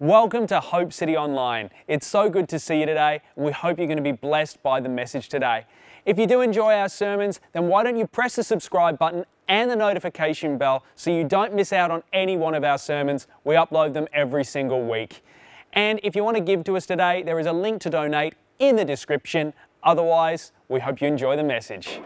Welcome to Hope City Online. It's so good to see you today, and we hope you're going to be blessed by the message today. If you do enjoy our sermons, then why don't you press the subscribe button and the notification bell so you don't miss out on any one of our sermons. We upload them every single week. And if you want to give to us today, there is a link to donate in the description. Otherwise, we hope you enjoy the message.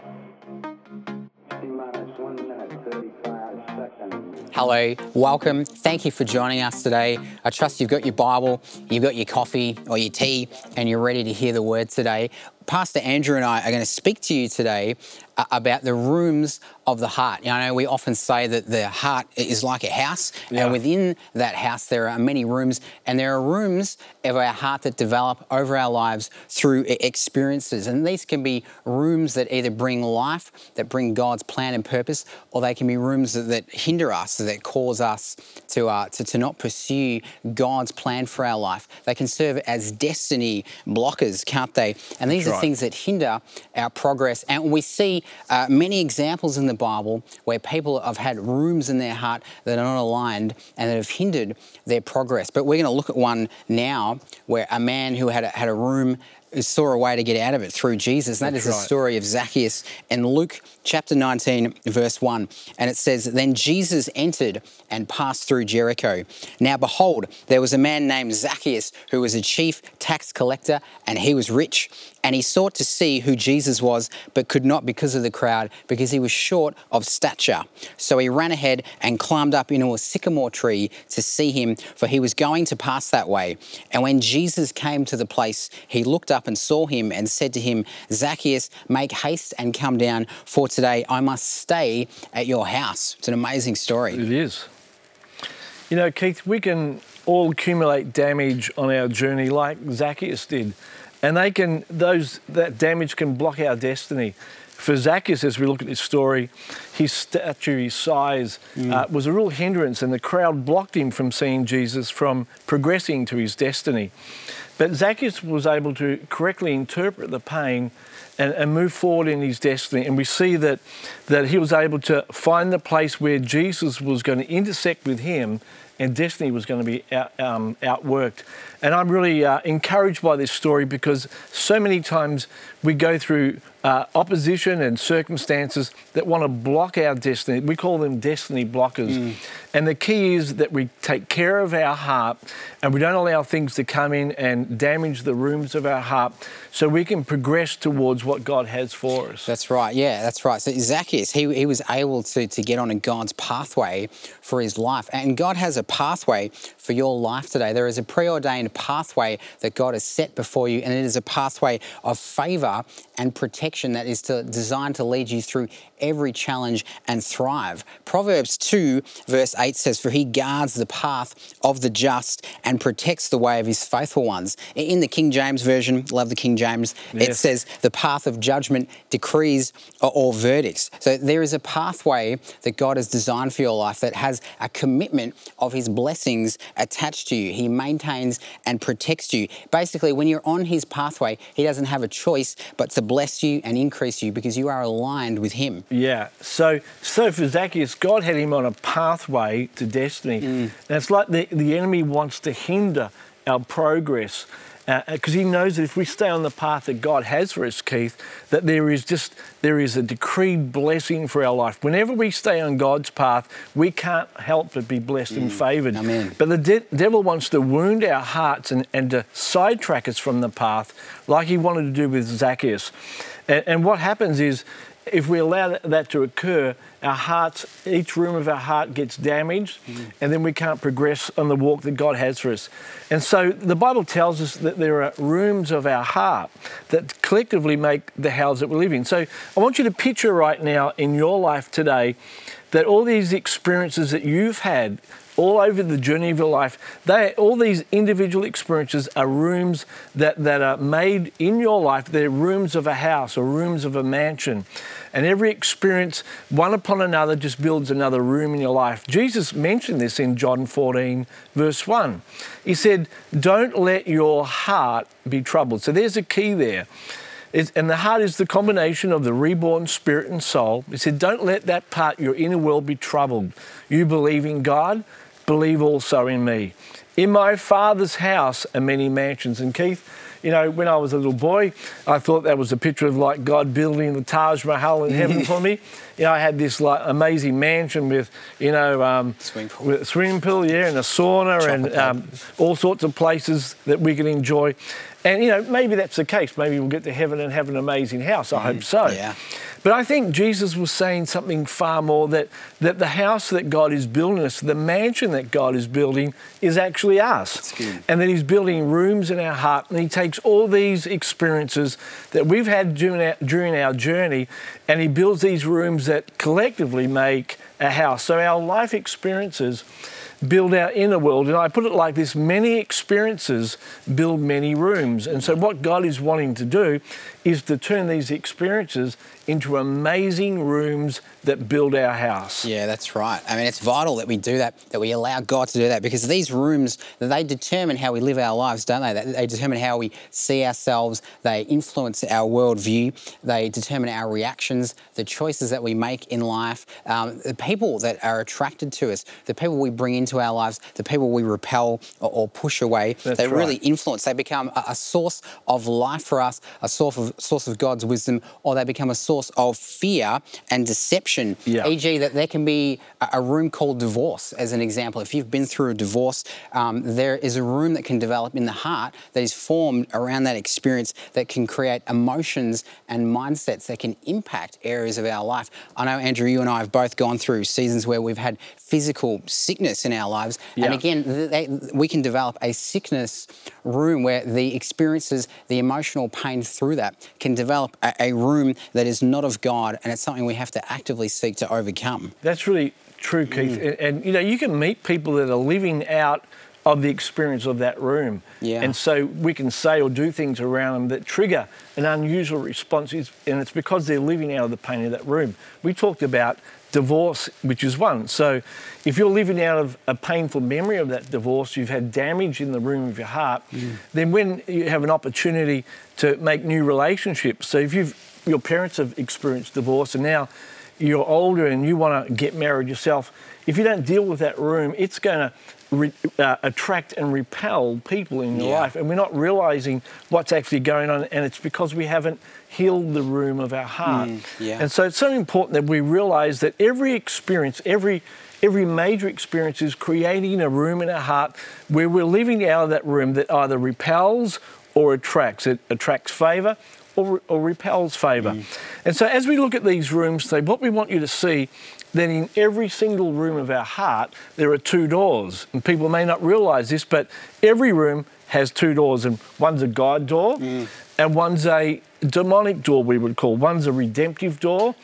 Hello, welcome. Thank you for joining us today. I trust you've got your Bible, you've got your coffee or your tea, and you're ready to hear the word today. Pastor Andrew and I are going to speak to you today uh, about the rooms of the heart. You know, we often say that the heart is like a house, Yeah. and within that house there are many rooms, and there are rooms of our heart that develop over our lives through experiences. And these can be rooms that either bring life, that bring God's plan and purpose, or they can be rooms that, that hinder us, that cause us to, uh, to, to not pursue God's plan for our life. They can serve as destiny blockers, can't they? And these right. things that hinder our progress. And we see uh, many examples in the Bible where people have had rooms in their heart that are not aligned and that have hindered their progress. But we're going to look at one now where a man who had a, had a room saw a way to get out of it through Jesus. And that is That's the right. story of Zacchaeus in Luke chapter 19, verse 1. And it says, Then Jesus entered and passed through Jericho. Now behold, there was a man named Zacchaeus who was a chief tax collector, and he was rich. And he sought to see who Jesus was, but could not because of the crowd, because he was short of stature. So he ran ahead and climbed up into a sycamore tree to see him, for he was going to pass that way. And when Jesus came to the place, he looked up and saw him and said to him, Zacchaeus, make haste and come down, for today I must stay at your house. It's an amazing story. It is. You know, Keith, we can all accumulate damage on our journey like Zacchaeus did. And they can those that damage can block our destiny. For Zacchaeus, as we look at this story, his stature, his size uh, was a real hindrance, and the crowd blocked him from seeing Jesus, from progressing to his destiny. But Zacchaeus was able to correctly interpret the pain and, and move forward in his destiny. And we see that, that he was able to find the place where Jesus was going to intersect with him and destiny was going to be out, um, outworked. And I'm really uh, encouraged by this story because so many times we go through uh, opposition and circumstances that want to block our destiny. We call them destiny blockers. And the key is that we take care of our heart and we don't allow things to come in and damage the rooms of our heart so we can progress towards what God has for us. That's right. Yeah, that's right. So Zacchaeus, he, he was able to, to get on a God's pathway for his life. And God has a pathway for your life today. There is a preordained pathway that God has set before you, and it is a pathway of favor and protection that is to, designed to lead you through every challenge and thrive. Proverbs 2, verse 8 says, For he guards the path of the just and protects the way of his faithful ones. In the King James Version, love the King James, it Yes. says, the path of judgment, decrees, or verdicts. So there is a pathway that God has designed for your life that has a commitment of His blessings attached to you. He maintains and protects you. Basically, when you're on His pathway, He doesn't have a choice but to bless you and increase you because you are aligned with Him. Yeah. So, so for Zacchaeus, God had him on a pathway to destiny, mm. and it's like the, the enemy wants to hinder our progress Uh, uh, because he knows that if we stay on the path that God has for us, Keith, that there is just there is a decreed blessing for our life. Whenever we stay on God's path, we can't help but be blessed and mm. favoured. Amen. But the de- devil wants to wound our hearts and, and to sidetrack us from the path, like he wanted to do with Zacchaeus. And, and what happens is, if we allow that- to occur, our hearts, each room of our heart gets damaged, mm. and then we can't progress on the walk that God has for us. And so the Bible tells us that there are rooms of our heart that collectively make the house that we live in. So I want you to picture right now in your life today that all these experiences that you've had all over the journey of your life, they, all these individual experiences are rooms that, that are made in your life. They're rooms of a house or rooms of a mansion. And every experience, one upon another, just builds another room in your life. Jesus mentioned this in John 14, verse 1. He said, Don't let your heart be troubled. So there's a key there. It's, and the heart is the combination of the reborn spirit and soul. He said, Don't let that part, your inner world, be troubled. You believe in God, believe also in me. In my father's house are many mansions. And Keith, you know, when I was a little boy, I thought that was a picture of like God building the Taj Mahal in heaven for me. You know, I had this like amazing mansion with, you know, um, Swimming pool. with a swimming pool, yeah, and a sauna and um, all sorts of places that we can enjoy. And you know, maybe that's the case. Maybe we'll get to heaven and have an amazing house. I hope mm, so. yeah. But I think Jesus was saying something far more that, that the house that God is building us, the mansion that God is building, is actually us. good. And that He's building rooms in our heart. And He takes all these experiences that we've had during our, during our journey and He builds these rooms that collectively make a house. So our life experiences build our inner world. And I put it like this many experiences build many rooms. And so, what God is wanting to do is to turn these experiences into amazing rooms that build our house. Yeah, that's right. I mean, it's vital that we do that, that we allow God to do that, because these rooms, they determine how we live our lives, don't they? They- determine how we see ourselves. They influence our worldview. They determine our reactions, the choices that we make in life, um, the people that are attracted to us, the people we bring into our lives, the people we repel or, or push away. That's they really influence. They become a, a source of life for us, a source of source of God's wisdom, or they become a source of fear and deception. Yeah. E.g., that there can be a, room called divorce, as an example. If you've been through a divorce, um, there is a room that can develop in the heart that is formed around that experience that can create emotions and mindsets that can impact areas of our life. I know, Andrew, you and I have both gone through seasons where we've had physical sickness in our lives. And again, they, we can develop a sickness room where the experiences, the emotional pain through that can develop a, a room that is not of God, and it's something we have to actively seek to overcome. That's really true, Keith. And, and, you know, you can meet people that are living out of the experience of that room. Yeah. And so we can say or do things around them that trigger an unusual response, and it's because they're living out of the pain of that room. We talked about divorce, which is one. So if you're living out of a painful memory of that divorce, you've had damage in the room of your heart, mm. then when you have an opportunity to make new relationships, so if you've your parents have experienced divorce and now you're older and you want to get married yourself, if you don't deal with that room, it's going to re- uh, attract and repel people in your Yeah. life. And we're not realizing what's actually going on. And it's because we haven't healed the room of our heart. yeah. And so it's so important that we realize that every experience, every Every major experience is creating a room in our heart where we're living out of that room that either repels or attracts. It attracts favour or, or repels favour. And so as we look at these rooms today, what we want you to see that in every single room of our heart, there are two doors. And people may not realise this, but every room has two doors, and one's a God door, mm. and one's a demonic door, we would call. One's a redemptive door,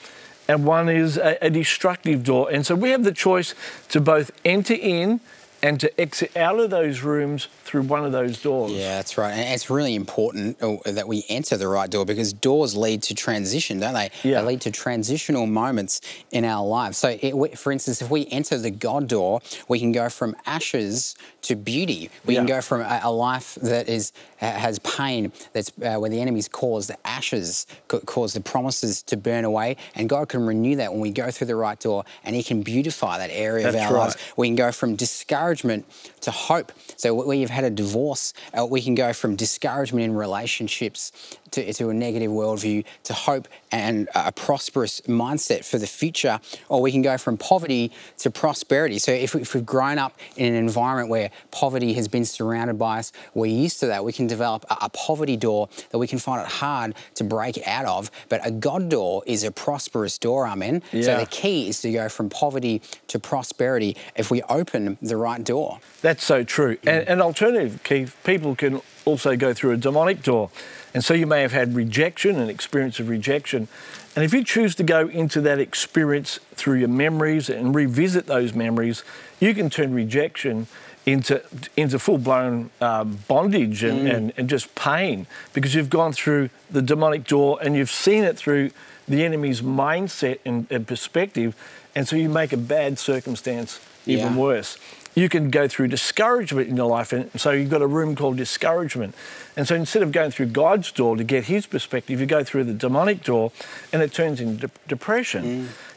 and one is a, a destructive door. And so we have the choice to both enter in and to exit out of those rooms through one of those doors. Yeah, that's right. And it's really important uh, that we enter the right door because doors lead to transition, don't they? Yeah. They lead to transitional moments in our lives. So, it, for instance, if we enter the God door, we can go from ashes to beauty. We can go from a, a life that is has pain, that's uh, where the enemy's caused the ashes, ca- cause the promises to burn away, and God can renew that when we go through the right door, and He can beautify that area of That's our lives. right. We can go from discouragement to hope. So where you've had a divorce, uh, we can go from discouragement in relationships to, to a negative worldview to hope and a prosperous mindset for the future. Or we can go from poverty to prosperity. So if, if we've grown up in an environment where poverty has been surrounded by us, we're used to that. We can develop a, a poverty door that we can find it hard to break out of. But a God door is a prosperous door, amen. So the key is to go from poverty to prosperity if we open the right door. That's so true. And an alternative, Keith, people can also go through a demonic door. And so you may have had rejection, an experience of rejection. And if you choose to go into that experience through your memories and revisit those memories, you can turn rejection into, into full blown uh, bondage and, and, and just pain because you've gone through the demonic door and you've seen it through the enemy's mindset and, and perspective. And so you make a bad circumstance even Yeah. worse you can go through discouragement in your life. And so you've got a room called discouragement. And so instead of going through God's door to get his perspective, you go through the demonic door and it turns into de- depression.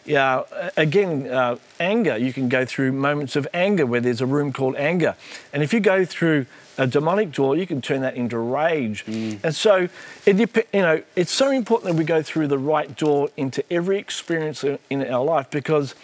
yeah, again, uh, anger. You can go through moments of anger where there's a room called anger. And if you go through a demonic door, you can turn that into rage. And so, it, you know, it's so important that we go through the right door into every experience in our life because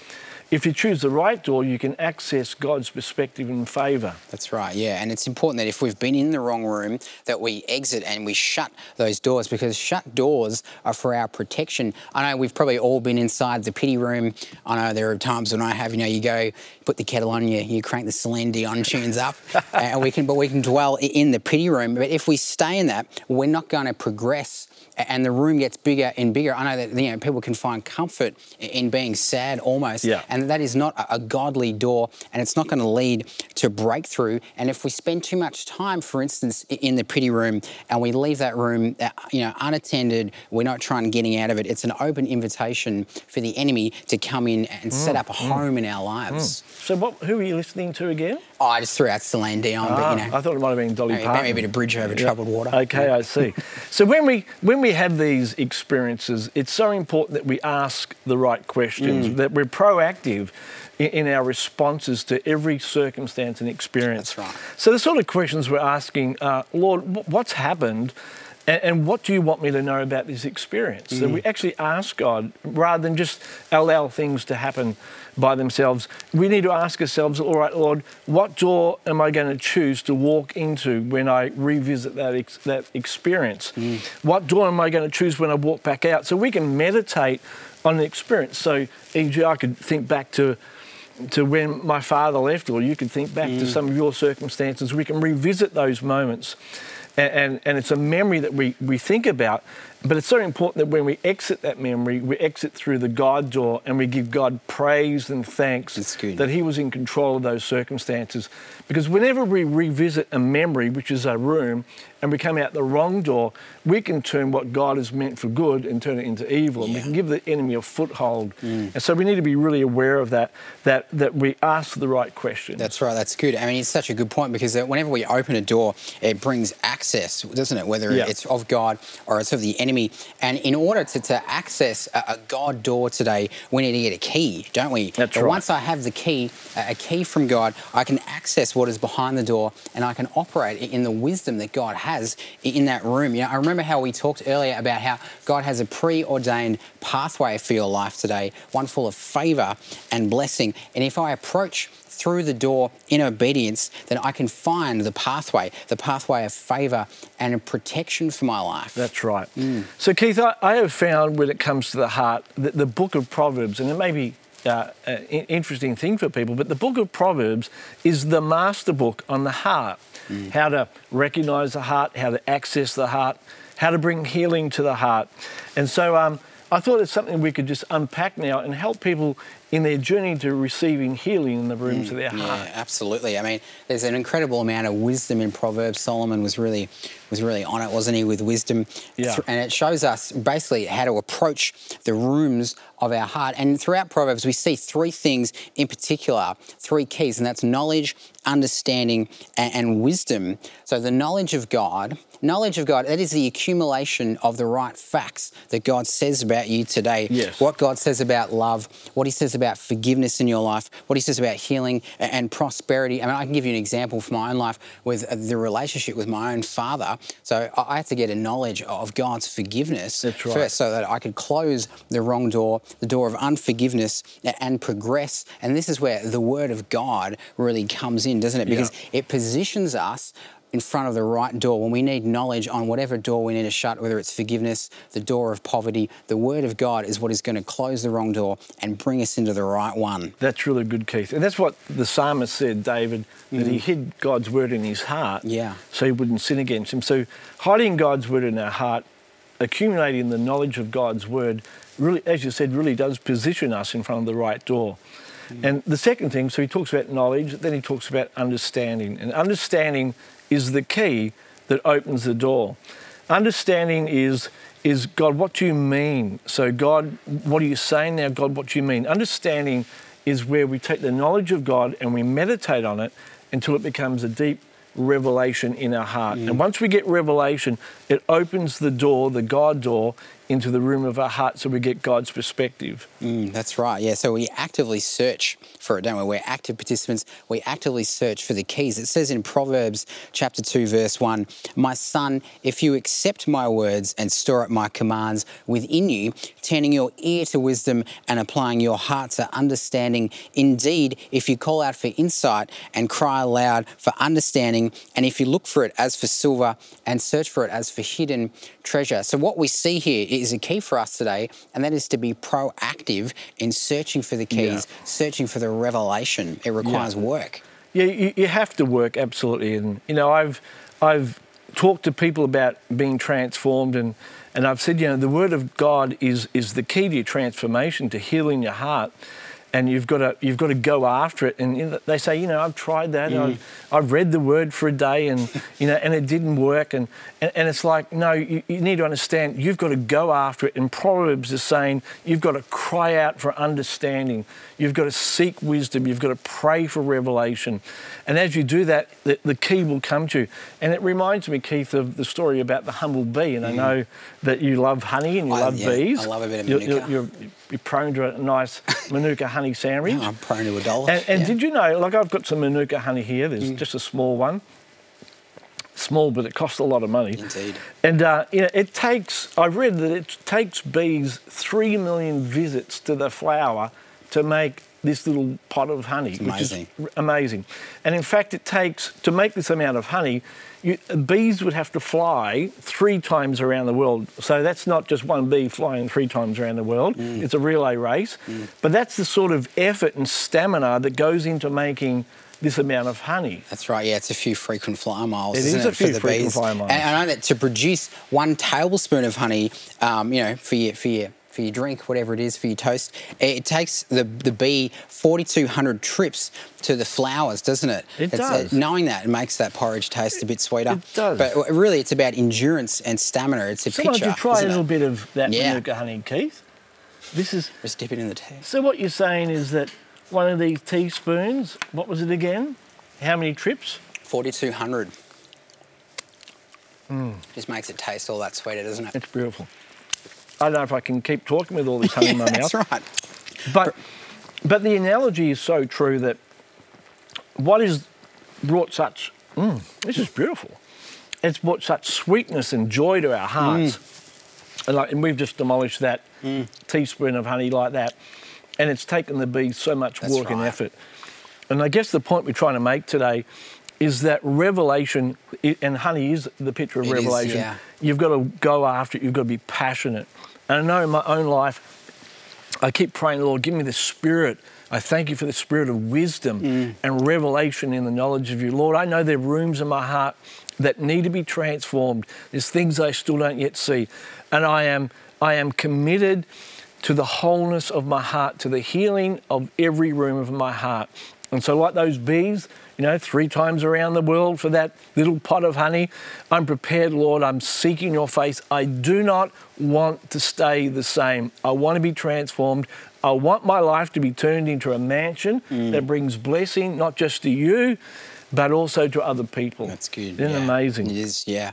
if you choose the right door, you can access God's perspective and favour. That's right, yeah. And it's important that if we've been in the wrong room, that we exit and we shut those doors because shut doors are for our protection. I know we've probably all been inside the pity room. I know there are times when I have, you know, you go put the kettle on, you, you crank the Celine Dion tunes up, and we can, but we can dwell in the pity room. But if we stay in that, we're not going to progress and the room gets bigger and bigger. I know that you know people can find comfort in being sad almost, yeah. and that is not a godly door, and it's not going to lead to breakthrough. And if we spend too much time, for instance, in the pity room, and we leave that room, uh, you know, unattended, we're not trying getting out of it. It's an open invitation for the enemy to come in and mm, set up a mm, home in our lives. Mm. So, what? Who are you listening to again? Oh, I just threw out Celine Dion, ah, but you know, I thought it might have been Dolly Parton. Maybe a bit of bridge over yeah. troubled water. Okay, yeah. I see. so when we when we have these experiences, it's so important that we ask the right questions, mm. that we're proactive in, in, our responses to every circumstance and experience. That's right. So the sort of questions we're asking, uh, Lord, what's happened? And, and, what do you want me to know about this experience? Mm. So we actually ask God rather than just allow things to happen by themselves. We need to ask ourselves, all right, Lord, what door am I going to choose to walk into when I revisit that, ex- that experience? Mm. What door am I going to choose when I walk back out? So we can meditate on the experience. So, e.g., I could think back to to when my father left, or you could think back mm. to some of your circumstances. We can revisit those moments. And, and, and, it's a memory that we, we think about, but it's so important that when we exit that memory, we exit through the God door and we give God praise and thanks that He was in control of those circumstances. Because whenever we revisit a memory, which is a room, and we come out the wrong door, we can turn what God has meant for good and turn it into evil. Yeah. And we can give the enemy a foothold. Mm. And so we need to be really aware of that, that, that we ask the right questions. That's right, that's good. I mean, it's such a good point because whenever we open a door, it brings access, doesn't it? Whether yeah. it's of God or it's of the enemy. And in order to, to access a, a, God door today, we need to get a key, don't we? That's but right. Once I have the key, a key from God, I can access what is behind the door and I can operate in the wisdom that God has in that room. You know, I remember how we talked earlier about how God has a preordained pathway for your life today, one full of favor and blessing. And if I approach through the door in obedience, then I can find the pathway, the pathway of favour and protection for my life. That's right. Mm. So, Keith, I, I, have found when it comes to the heart that the book of Proverbs, and it may be uh, an interesting thing for people, but the book of Proverbs is the master book on the heart mm. how to recognize the heart, how to access the heart, how to bring healing to the heart. And so um, I thought it's something we could just unpack now and help people in their journey to receiving healing in the rooms mm, of their heart. Yeah, absolutely. I mean, there's an incredible amount of wisdom in Proverbs. Solomon was really was really on it, wasn't he, with wisdom? Yeah. And it shows us basically how to approach the rooms of our heart. And throughout Proverbs, we see three things in particular, three keys, and that's knowledge, understanding, and, and wisdom. So the knowledge of God, knowledge of God, that is the accumulation of the right facts that God says about you today. Yes. What God says about love, what He says about forgiveness in your life, what He says about healing and prosperity. I mean, I can give you an example from my own life with uh, the relationship with my own father. So I had to get a knowledge of God's forgiveness right. first so that I could close the wrong door, the door of unforgiveness, and progress. And this is where the Word of God really comes in, doesn't it? Because yeah. it positions us in front of the right door, when we need knowledge on whatever door we need to shut, whether it's forgiveness, the door of poverty, the Word of God is what is going to close the wrong door and bring us into the right one. That's really good, Keith. And that's what the psalmist said, David, that mm. he hid God's Word in his heart yeah. so he wouldn't sin against him. So hiding God's Word in our heart, accumulating the knowledge of God's Word, really, as you said, really does position us in front of the right door. Mm. And the second thing, so he talks about knowledge, then he talks about understanding. And understanding is the key that opens the door. Understanding is is God, what do you mean? So God, what are you saying now? God, what do you mean? Understanding is where we take the knowledge of God and we meditate on it until it becomes a deep revelation in our heart. Mm. And once we get revelation, it opens the door, the God door, into the room of our heart so we get God's perspective. Mm, that's right. Yeah. So we actively search for it, don't we? We're active participants. We actively search for the keys. It says in Proverbs chapter 2, verse 1 My son, if you accept my words and store up my commands within you, turning your ear to wisdom and applying your heart to understanding, indeed, if you call out for insight and cry aloud for understanding, and if you look for it as for silver and search for it as for hidden treasure. So, what we see here is a key for us today, and that is to be proactive in searching for the keys, Yeah. searching for the revelation. It requires work. Yeah, you, you have to work absolutely, and you know I've I've talked to people about being transformed, and and I've said you know the Word of God is is the key to your transformation, to healing your heart, and you've got to you've got to go after it. And you know, they say you know I've tried that, and I've, I've read the Word for a day, and you know and it didn't work, and and, and it's like no, you, you need to understand you've got to go after it. And Proverbs is saying you've got to cry out for understanding. You've got to seek wisdom. You've got to pray for revelation. And as you do that, the, the key will come to you. And it reminds me, Keith, of the story about the humble bee. And I mm. know that you love honey and you I- love yeah, bees. I love a bit of You're, you're, you're, you're prone to a nice Manuka honey sandwich. I'm prone to a dollar. And, and yeah. did you know, like I've got some Manuka honey here, Mm. there's just a small one. Small, but it costs a lot of money. Indeed. And uh, you know, it takes. I read that it takes bees three million visits to the flower to make this little pot of honey, which amazing. is amazing. And in fact, it takes to make this amount of honey. You, bees would have to fly three times around the world. So that's not just one bee flying three times around the world. Mm. It's a relay race. But that's the sort of effort and stamina that goes into making this amount of honey. That's right. Yeah, it's a few frequent flyer miles. It is a it, few frequent bees? flyer miles. And I know that to produce one tablespoon of honey, um, you know, for your for your for your drink, whatever it is, for your toast, it takes the the bee forty two hundred trips to the flowers, doesn't it? It It's, does. knowing that it makes that porridge taste a bit sweeter. It does. But really, it's about endurance and stamina. It's a So why picture. you try a isn't it? little bit of that Yeah. Manuka honey, Keith? This is Just dip it in the tea. So what you're saying is that one of these teaspoons, what was it again? How many trips? Forty two hundred. Mm. Just makes it taste all that sweeter, doesn't it? It's beautiful. I don't know if I can keep talking with all this honey in my That's mouth. right. But but the analogy is so true that what is brought such mm, this is beautiful. It's brought such sweetness and joy to our hearts. And, like, and we've just demolished that teaspoon of honey like that. And it's taken the bees so much That's work and effort. And I guess the point we're trying to make today is that revelation, and honey is the picture of It is, revelation. yeah. You've got to go after it, you've got to be passionate. And I know in my own life, I keep praying, Lord, give me the spirit. I thank you for the spirit of wisdom Mm. and revelation in the knowledge of you. Lord, I know there are rooms in my heart that need to be transformed. There's things I still don't yet see. And I am I am committed to the wholeness of my heart, to the healing of every room of my heart. And so like those bees, you know, three times around the world for that little pot of honey, I'm prepared, Lord. I'm seeking your face. I do not want to stay the same. I want to be transformed. I want my life to be turned into a mansion Mm. that brings blessing, not just to you, but also to other people. That's good. Isn't yeah. amazing? It is, yeah.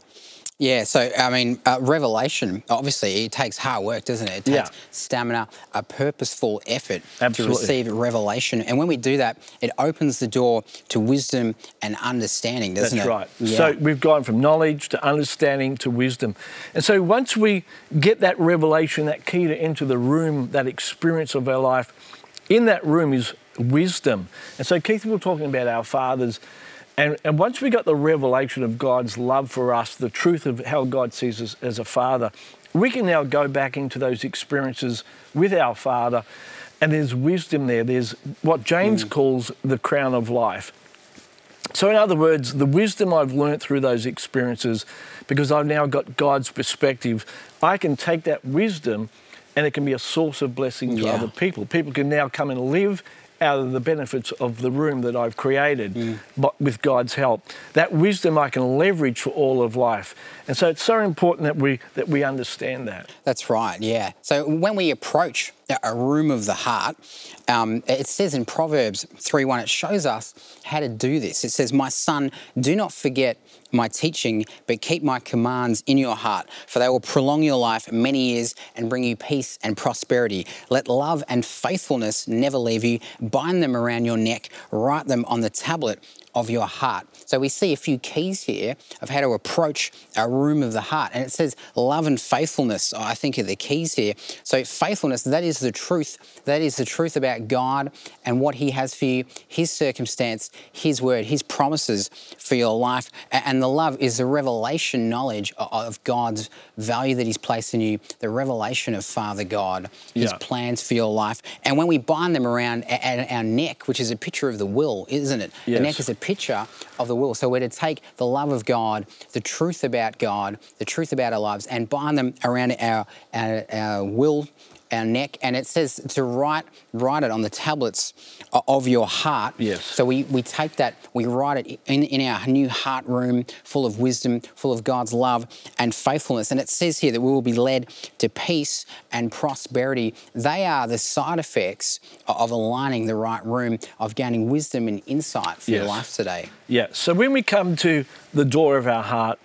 Yeah, so I mean, uh, revelation obviously it takes hard work, doesn't it? It takes Yeah. stamina, a purposeful effort Absolutely. to receive revelation, and when we do that, it opens the door to wisdom and understanding, doesn't That's it? right. Yeah. So we've gone from knowledge to understanding to wisdom. And so once we get that revelation, that key to enter the room, that experience of our life, in that room is wisdom. And so Keith, we were talking about our fathers. And, and once we got the revelation of God's love for us, the truth of how God sees us as a father, we can now go back into those experiences with our father. And there's wisdom there. There's what James mm. calls the crown of life. So, in other words, the wisdom I've learnt through those experiences, because I've now got God's perspective, I can take that wisdom and it can be a source of blessing to Yeah. other people. People can now come and live out of the benefits of the room that I've created mm. but with God's help. That wisdom I can leverage for all of life. And so it's so important that we that we understand that. That's right, yeah. So when we approach a room of the heart. Um, it says in Proverbs 3:1, it shows us how to do this. It says, My son, do not forget my teaching, but keep my commands in your heart, for they will prolong your life many years and bring you peace and prosperity. Let love and faithfulness never leave you. Bind them around your neck, write them on the tablet of your heart. So we see a few keys here of how to approach a room of the heart. And it says love and faithfulness, I think, are the keys here. So faithfulness, that is the truth. That is the truth about God and what He has for you, His circumstance, His word, His promises for your life. And the love is the revelation knowledge of God's value that He's placed in you, the revelation of Father God, His Yeah. plans for your life. And when we bind them around our neck, which is a picture of the will, isn't it? The neck is a picture of the will. So we're to take the love of God, the truth about God, the truth about our lives, and bind them around our, our, our will, our neck. And it says to write, write it on the tablets uh, of your heart. Yes. So we, we take that, we write it in, in our new heart room, full of wisdom, full of God's love and faithfulness. And it says here that we will be led to peace and prosperity. They are the side effects uh, of aligning the right room, of gaining wisdom and insight for your life today. Yeah. So when we come to the door of our heart,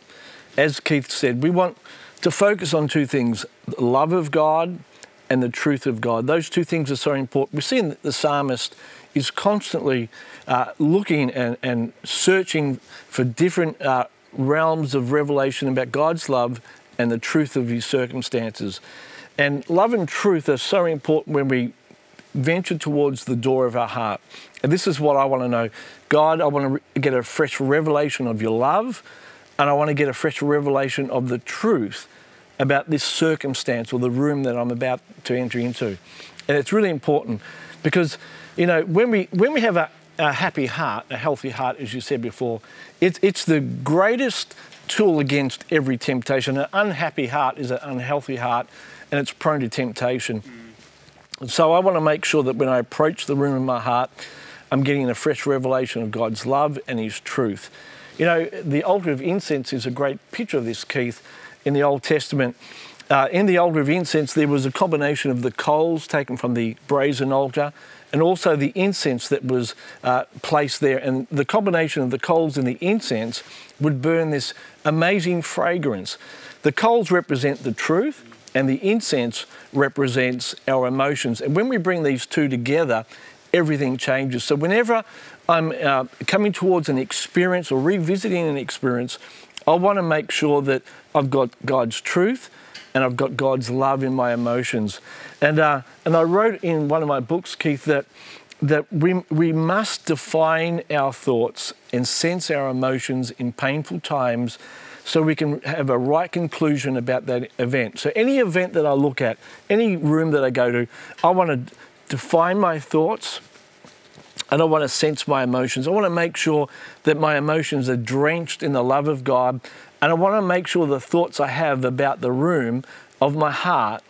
as Keith said, we want to focus on two things the love of God and the truth of God. Those two things are so important. We've seen that the psalmist is constantly uh, looking and, and searching for different uh, realms of revelation about God's love and the truth of his circumstances. And love and truth are so important when we venture towards the door of our heart. And this is what I want to know God, I want to get a fresh revelation of your love, and I want to get a fresh revelation of the truth about this circumstance or the room that I'm about to enter into. And it's really important because, you know, when we, when we have a, a happy heart, a healthy heart, as you said before, it's, it's the greatest tool against every temptation. An unhappy heart is an unhealthy heart and it's prone to temptation. So I want to make sure that when I approach the room in my heart, I'm getting a fresh revelation of God's love and His truth. You know, the altar of incense is a great picture of this, Keith, in the Old Testament. Uh, in the altar of incense, there was a combination of the coals taken from the brazen altar and also the incense that was uh, placed there. And the combination of the coals and the incense would burn this amazing fragrance. The coals represent the truth, and the incense represents our emotions. And when we bring these two together, everything changes. So whenever I'm uh, coming towards an experience or revisiting an experience, I want to make sure that I've got God's truth and I've got God's love in my emotions. And, uh, and I wrote in one of my books, Keith, that, that we, we must define our thoughts and sense our emotions in painful times so we can have a right conclusion about that event. So, any event that I look at, any room that I go to, I want to define my thoughts and I want to sense my emotions. I want to make sure that my emotions are drenched in the love of God. And I want to make sure the thoughts I have about the room of my heart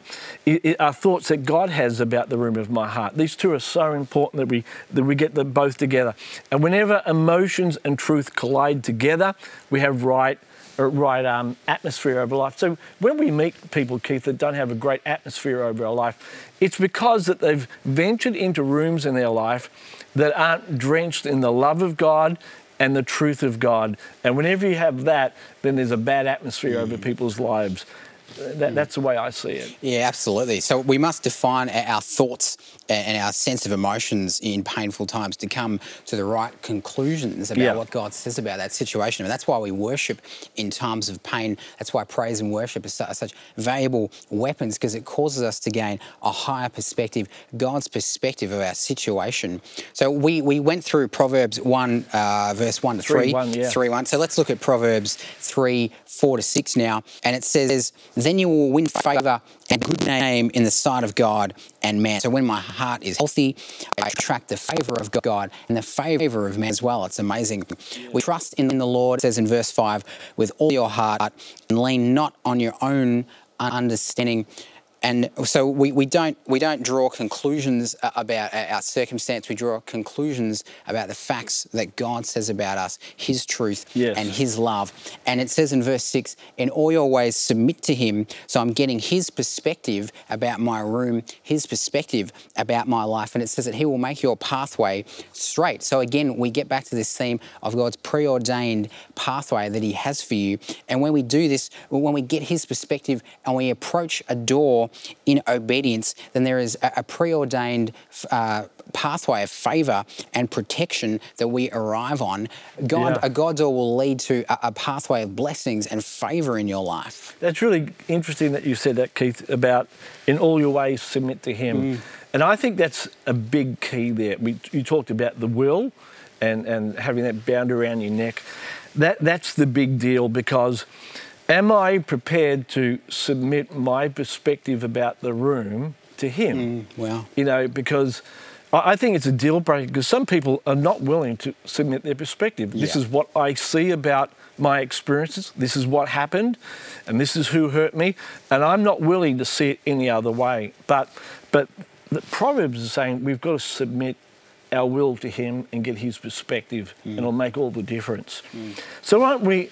are thoughts that God has about the room of my heart. These two are so important that we that we get them both together. And whenever emotions and truth collide together, we have right uh, right um, atmosphere over life. So when we meet people, Keith, that don't have a great atmosphere over our life, it's because that they've ventured into rooms in their life that aren't drenched in the love of God and the truth of God. And whenever you have that, then there's a bad atmosphere over mm. people's lives. That, that's the way I see it. Yeah, absolutely. So we must define our thoughts and our sense of emotions in painful times to come to the right conclusions about Yeah. what God says about that situation. And that's why we worship in times of pain. That's why praise and worship are, such valuable weapons because it causes us to gain a higher perspective, God's perspective of our situation. So we, we went through Proverbs 1, uh, verse 1 to 3. Three, one, yeah. 3 1. So let's look at Proverbs 3 4 to 6 now. And it says, Then you will win favor and good name in the sight of God and man. So when my heart is healthy, I attract the favor of God and the favor of man as well. It's amazing. We trust in the Lord, says in verse 5, with all your heart and lean not on your own understanding. And so we, we don't we don't draw conclusions uh, about our our circumstance. We draw conclusions about the facts that God says about us, His truth Yes. and His love. And it says in verse six, "In all your ways submit to Him." So I'm getting His perspective about my room, His perspective about my life, and it says that He will make your pathway straight. So again, we get back to this theme of God's preordained pathway that He has for you. And when we do this, when we get His perspective and we approach a door in obedience, then there is a, a preordained uh, pathway of favor and protection that we arrive on. God, Yeah. a God door will lead to a, a pathway of blessings and favor in your life. That's really interesting that you said that, Keith, about in all your ways submit to Him. And I think that's a big key there. We, you talked about the will and, and having that bound around your neck. That, that's the big deal because am I prepared to submit my perspective about the room to Him? Mm, well, You know, because I think it's a deal breaker because some people are not willing to submit their perspective. This is what I see about my experiences. This is what happened, and this is who hurt me, and I'm not willing to see it any other way. But, but the Proverbs is saying we've got to submit our will to Him and get His perspective, mm. and it'll make all the difference. Mm. So, why don't we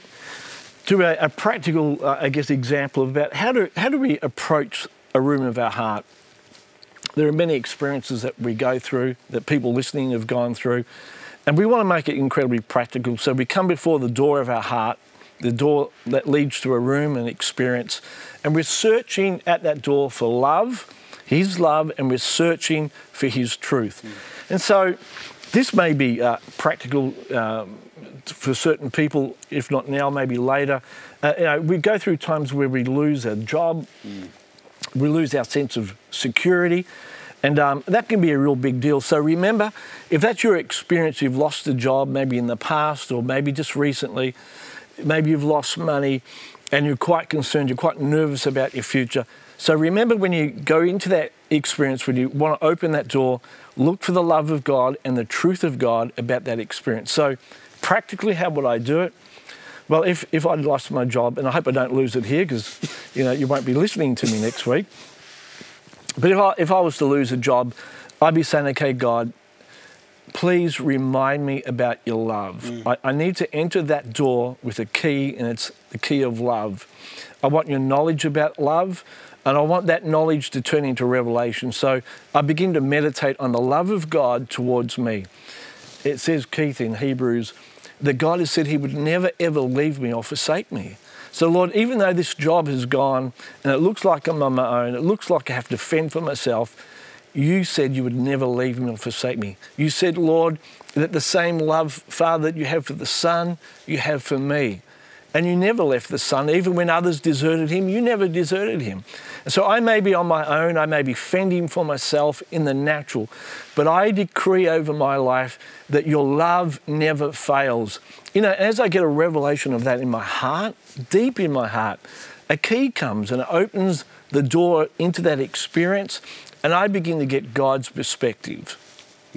do a, a practical, uh, I guess, example about how do how do we approach a room of our heart? there are many experiences that we go through that people listening have gone through and we want to make it incredibly practical so we come before the door of our heart the door that leads to a room and experience and we're searching at that door for love his love and we're searching for his truth and so this may be uh, practical um, for certain people if not now maybe later uh, you know, we go through times where we lose a job we lose our sense of security. And um, that can be a real big deal. So remember, if that's your experience, you've lost a job maybe in the past or maybe just recently, maybe you've lost money and you're quite concerned, you're quite nervous about your future. So remember when you go into that experience, when you want to open that door, look for the love of God and the truth of God about that experience. So practically, how would I do it? Well, if, if I'd lost my job, and I hope I don't lose it here because, you know, you won't be listening to me next week. But if I, if I was to lose a job, I'd be saying, okay, God, please remind me about your love. Mm. I, I need to enter that door with a key, and it's the key of love. I want your knowledge about love, and I want that knowledge to turn into revelation. So I begin to meditate on the love of God towards me. It says, Keith, in Hebrews, that God has said He would never ever leave me or forsake me. So, Lord, even though this job has gone and it looks like I'm on my own, it looks like I have to fend for myself, you said you would never leave me or forsake me. You said, Lord, that the same love, Father, that you have for the Son, you have for me. And you never left the Son, even when others deserted him, you never deserted him. And so I may be on my own, I may be fending for myself in the natural, but I decree over my life that your love never fails. You know, as I get a revelation of that in my heart, deep in my heart, a key comes and it opens the door into that experience, and I begin to get God's perspective.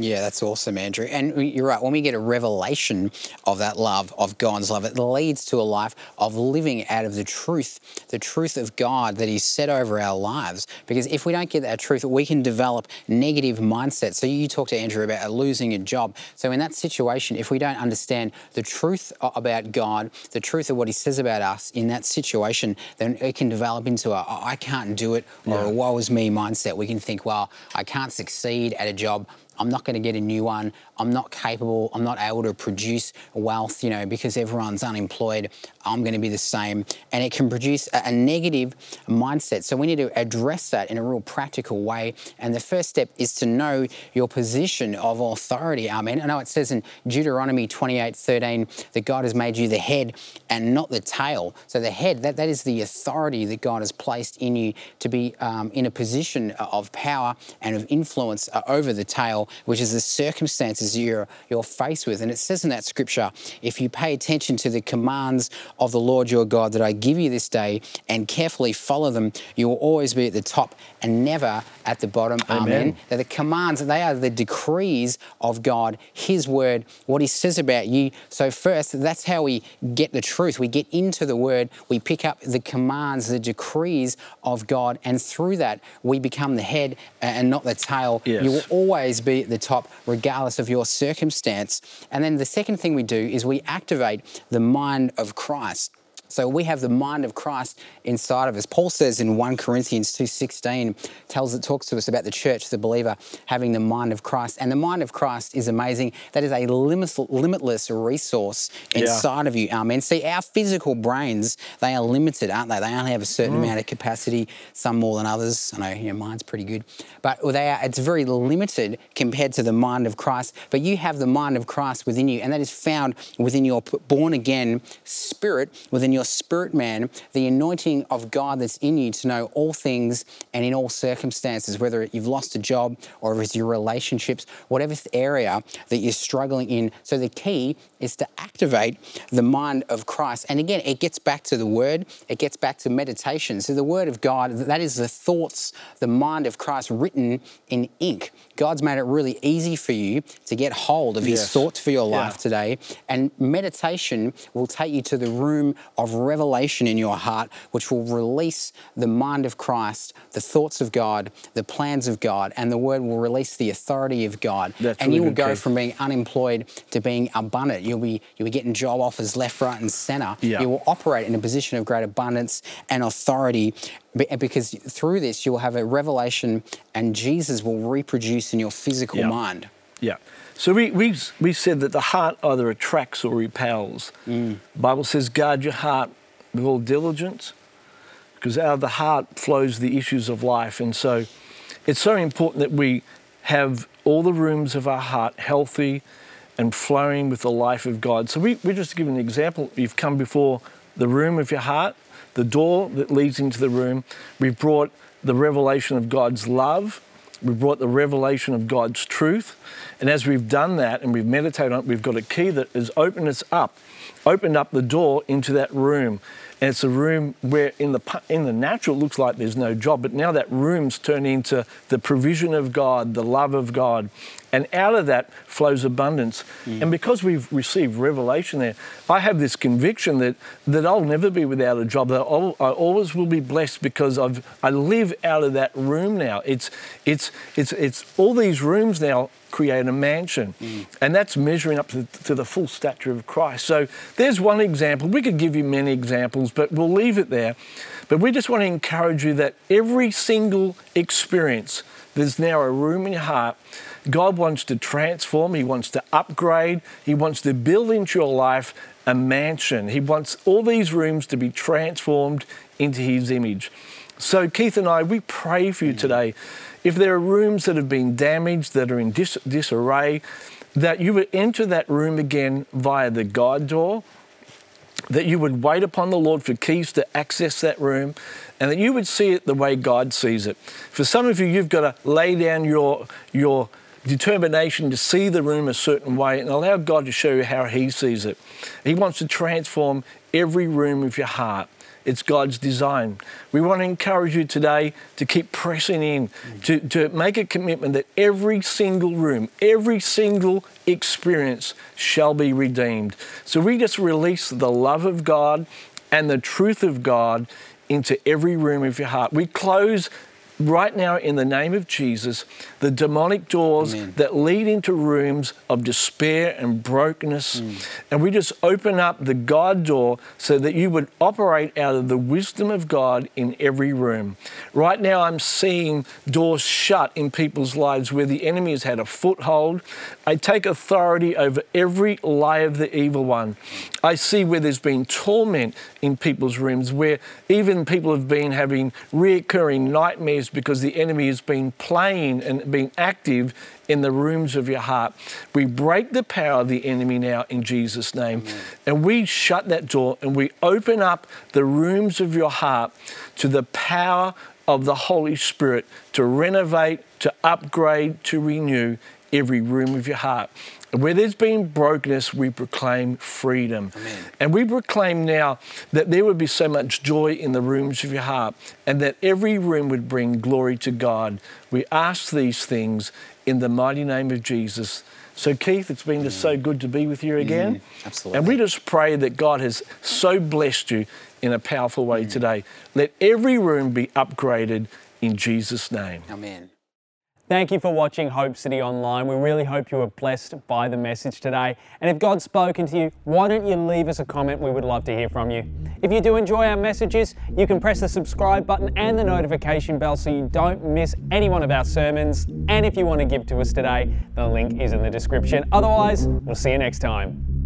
Yeah, that's awesome, Andrew. And you're right. When we get a revelation of that love, of God's love, it leads to a life of living out of the truth, the truth of God that He's set over our lives. Because if we don't get that truth, we can develop negative mindsets. So you talked to Andrew about losing a job. So in that situation, if we don't understand the truth about God, the truth of what He says about us in that situation, then it can develop into a "I can't do it" or a "woe is me" mindset. We can think, "Well, I can't succeed at a job." I'm not going to get a new one. I'm not capable. I'm not able to produce wealth, you know, because everyone's unemployed. I'm going to be the same. And it can produce a, negative mindset. So we need to address that in a real practical way. And the first step is to know your position of authority. Amen. I know it says in Deuteronomy 28 13 that God has made you the head and not the tail. So the head, that, that is the authority that God has placed in you to be um, in a position of power and of influence uh, over the tail, which is the circumstances you're, you're faced with. And it says in that scripture, if you pay attention to the commands of the Lord your God that I give you this day and carefully follow them, you will always be at the top and never at the bottom. Amen. Amen. They're the commands, they are the decrees of God, His word, what He says about you. So, first, that's how we get the truth. We get into the word, we pick up the commands, the decrees of God, and through that, we become the head and not the tail. Yes. You will always be at the top, regardless of your circumstance. And then the second thing we do is we activate the mind of Christ. So we have the mind of Christ inside of us. Paul says in 1 Corinthians 2:16 tells it talks to us about the church, the believer having the mind of Christ. And the mind of Christ is amazing. That is a limitless, resource inside of you. Amen. See, our physical brains, they are limited, aren't they? They only have a certain mm. amount of capacity, some more than others. I know your mine's pretty good. But they are, it's very limited compared to the mind of Christ. But you have the mind of Christ within you, and that is found within your born again spirit, within your spirit man, the anointing of God that's in you to know all things and in all circumstances, whether you've lost a job or if it's your relationships, whatever area that you're struggling in. So the key is to activate the mind of Christ. And again, it gets back to the word, it gets back to meditation. So the word of God, that is the thoughts, the mind of Christ written in ink. God's made it really easy for you to get hold of his Yes. thoughts for your life Yeah. today. And meditation will take you to the room of revelation in your heart, which will release the mind of Christ, the thoughts of God, the plans of God, and the word will release the authority of God. That's and you will go Keith. from being unemployed to being abundant. You'll be you'll be getting job offers left, right, and centre. Yeah. You will operate in a position of great abundance and authority. Because through this, you'll have a revelation, and Jesus will reproduce in your physical Yeah. mind. Yeah. So we, we, we said that the heart either attracts or repels. Mm. Bible says, guard your heart with all diligence, because out of the heart flows the issues of life. And so it's so important that we have all the rooms of our heart healthy and flowing with the life of God. So we, we just give an example. You've come before the room of your heart, the door that leads into the room. We've brought the revelation of God's love. We've brought the revelation of God's truth. And as we've done that and we've meditated on it, we've got a key that has opened us up, opened up the door into that room. And it's a room where in the, in the natural it looks like there's no job, but now that room's turned into the provision of God, the love of God. And out of that flows abundance. And mm. because we've received revelation there, I have this conviction that, that I'll never be without a job, that I'll, I always will be blessed because I've, I live out of that room now. It's, it's, it's, it's all these rooms now create a mansion. Mm. And that's measuring up to, to the full stature of Christ. So there's one example. We could give you many examples, but we'll leave it there. But we just want to encourage you that every single experience, there's now a room in your heart. God wants to transform, He wants to upgrade, He wants to build into your life a mansion. He wants all these rooms to be transformed into His image. So, Keith and I, we pray for you today. If there are rooms that have been damaged, that are in dis- disarray, that you would enter that room again via the God door, that you would wait upon the Lord for keys to access that room, and that you would see it the way God sees it. For some of you, you've got to lay down your, your determination to see the room a certain way and allow God to show you how He sees it. He wants to transform every room of your heart. It's God's design. We want to encourage you today to keep pressing in, to, to make a commitment that every single room, every single experience shall be redeemed. So we just release the love of God and the truth of God into every room of your heart. We close right now in the name of Jesus the demonic doors Amen. that lead into rooms of despair and brokenness. And we just open up the God door so that you would operate out of the wisdom of God in every room. Right now, I'm seeing doors shut in people's lives where the enemy has had a foothold. I take authority over every lie of the evil one. I see where there's been torment in people's rooms, where even people have been having reoccurring nightmares because the enemy has been playing and been active in the rooms of your heart. We break the power of the enemy now in Jesus' name. And we shut that door and we open up the rooms of your heart to the power of the Holy Spirit to renovate, to upgrade, to renew every room of your heart. Where there's been brokenness, we proclaim freedom. Amen. And we proclaim now that there would be so much joy in the rooms of your heart and that every room would bring glory to God. We ask these things in the mighty name of Jesus. So, Keith, it's been just so good to be with you again. Mm. absolutely. And we just pray that God has so blessed you in a powerful way today. Let every room be upgraded in Jesus' name. Amen. Thank you for watching Hope City Online. We really hope you were blessed by the message today. And if God's spoken to you, why don't you leave us a comment? We would love to hear from you. If you do enjoy our messages, you can press the subscribe button and the notification bell so you don't miss any one of our sermons. And if you want to give to us today, the link is in the description. Otherwise, we'll see you next time.